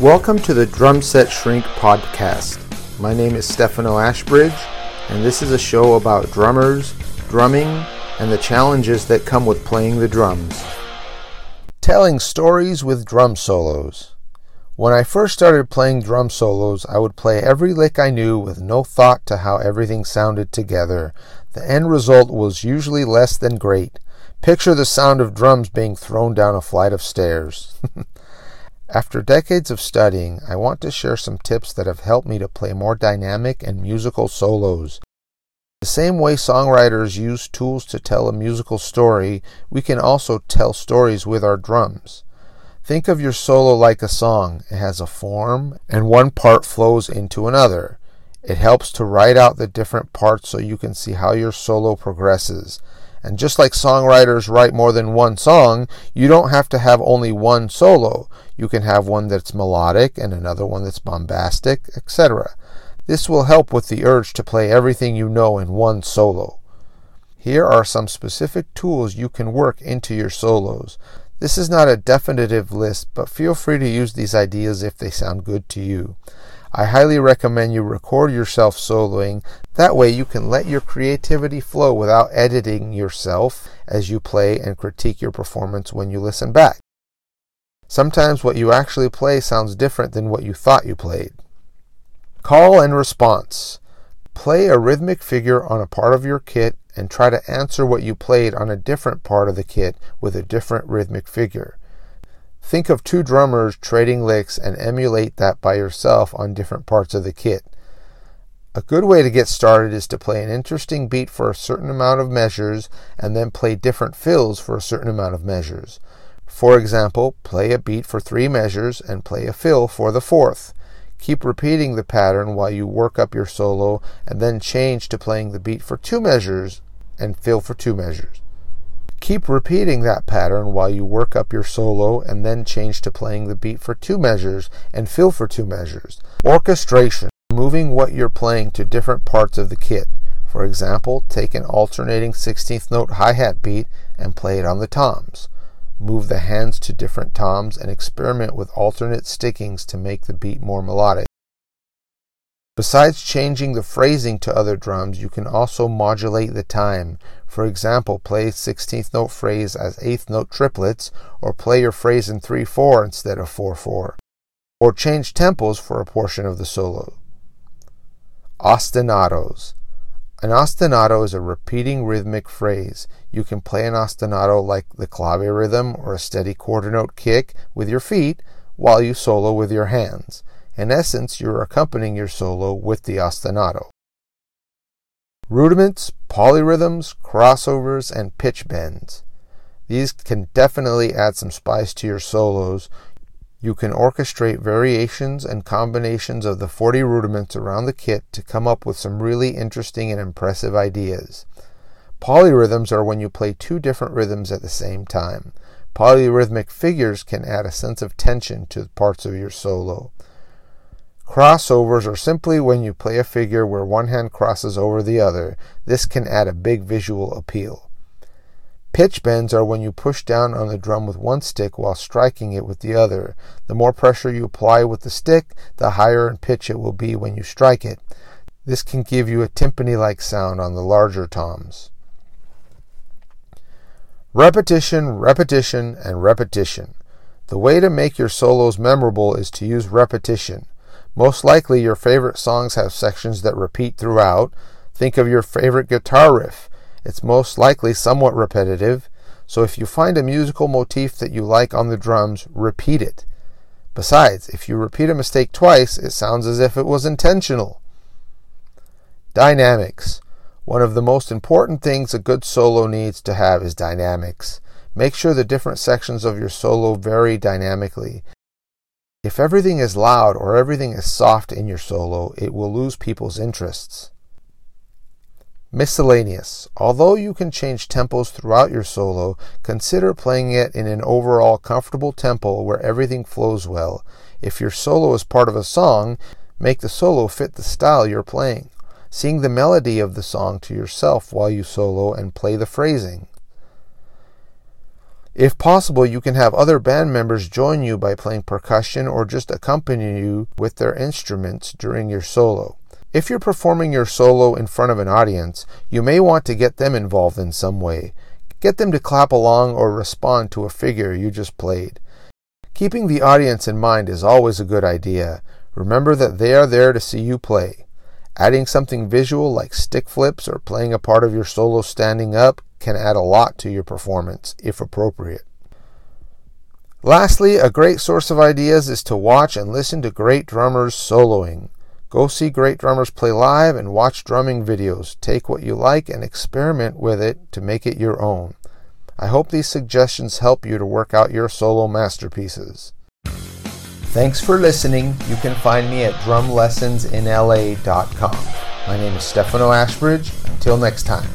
Welcome to the Drum Set Shrink podcast. My name is Stefano Ashbridge, and this is a show about drummers, drumming, and the challenges that come with playing the drums. Telling stories with drum solos. When I first started playing drum solos, I would play every lick I knew with no thought to how everything sounded together. The end result was usually less than great. Picture the sound of drums being thrown down a flight of stairs. After decades of studying, I want to share some tips that have helped me to play more dynamic and musical solos. The same way songwriters use tools to tell a musical story, we can also tell stories with our drums. Think of your solo like a song. It has a form, and one part flows into another. It helps to write out the different parts so you can see how your solo progresses. And just like songwriters write more than one song, you don't have to have only one solo. You can have one that's melodic and another one that's bombastic, etc. This will help with the urge to play everything you know in one solo. Here are some specific tools you can work into your solos. This is not a definitive list, but feel free to use these ideas if they sound good to you. I highly recommend you record yourself soloing. That way you can let your creativity flow without editing yourself as you play and critique your performance when you listen back. Sometimes what you actually play sounds different than what you thought you played. Call and response. Play a rhythmic figure on a part of your kit and try to answer what you played on a different part of the kit with a different rhythmic figure. Think of two drummers trading licks and emulate that by yourself on different parts of the kit. A good way to get started is to play an interesting beat for a certain amount of measures and then play different fills for a certain amount of measures. For example, play a beat for three measures and play a fill for the fourth. Keep repeating the pattern while you work up your solo and then change to playing the beat for two measures and fill for two measures. Keep repeating that pattern while you work up your solo and then change to playing the beat for two measures and fill for two measures. Orchestration, moving what you're playing to different parts of the kit. For example, take an alternating 16th note hi hat beat and play it on the toms. Move the hands to different toms and experiment with alternate stickings to make the beat more melodic. Besides changing the phrasing to other drums, you can also modulate the time. For example, play 16th note phrase as 8th note triplets, or play your phrase in 3 4 instead of 4 4. Or change tempos for a portion of the solo. Ostinatos. An ostinato is a repeating rhythmic phrase. You can play an ostinato like the clave rhythm or a steady quarter note kick with your feet while you solo with your hands. In essence, you're accompanying your solo with the ostinato. Rudiments, polyrhythms, crossovers, and pitch bends. These can definitely add some spice to your solos. You can orchestrate variations and combinations of the 40 rudiments around the kit to come up with some really interesting and impressive ideas. Polyrhythms are when you play two different rhythms at the same time. Polyrhythmic figures can add a sense of tension to parts of your solo. Crossovers are simply when you play a figure where one hand crosses over the other. This can add a big visual appeal. Pitch bends are when you push down on the drum with one stick while striking it with the other. The more pressure you apply with the stick, the higher in pitch it will be when you strike it. This can give you a timpani like sound on the larger toms. Repetition, repetition, and repetition. The way to make your solos memorable is to use repetition. Most likely, your favorite songs have sections that repeat throughout. Think of your favorite guitar riff. It's most likely somewhat repetitive, so if you find a musical motif that you like on the drums, repeat it. Besides, if you repeat a mistake twice, it sounds as if it was intentional. Dynamics. One of the most important things a good solo needs to have is dynamics. Make sure the different sections of your solo vary dynamically. If everything is loud or everything is soft in your solo, it will lose people's interests. Miscellaneous. Although you can change tempos throughout your solo, consider playing it in an overall comfortable tempo where everything flows well. If your solo is part of a song, make the solo fit the style you're playing. Sing the melody of the song to yourself while you solo and play the phrasing. If possible, you can have other band members join you by playing percussion or just accompany you with their instruments during your solo. If you're performing your solo in front of an audience, you may want to get them involved in some way. Get them to clap along or respond to a figure you just played. Keeping the audience in mind is always a good idea. Remember that they are there to see you play. Adding something visual like stick flips or playing a part of your solo standing up can add a lot to your performance, if appropriate. Lastly, a great source of ideas is to watch and listen to great drummers soloing. Go see great drummers play live and watch drumming videos. Take what you like and experiment with it to make it your own. I hope these suggestions help you to work out your solo masterpieces. Thanks for listening. You can find me at drumlessonsinla.com. My name is Stefano Ashbridge. Until next time.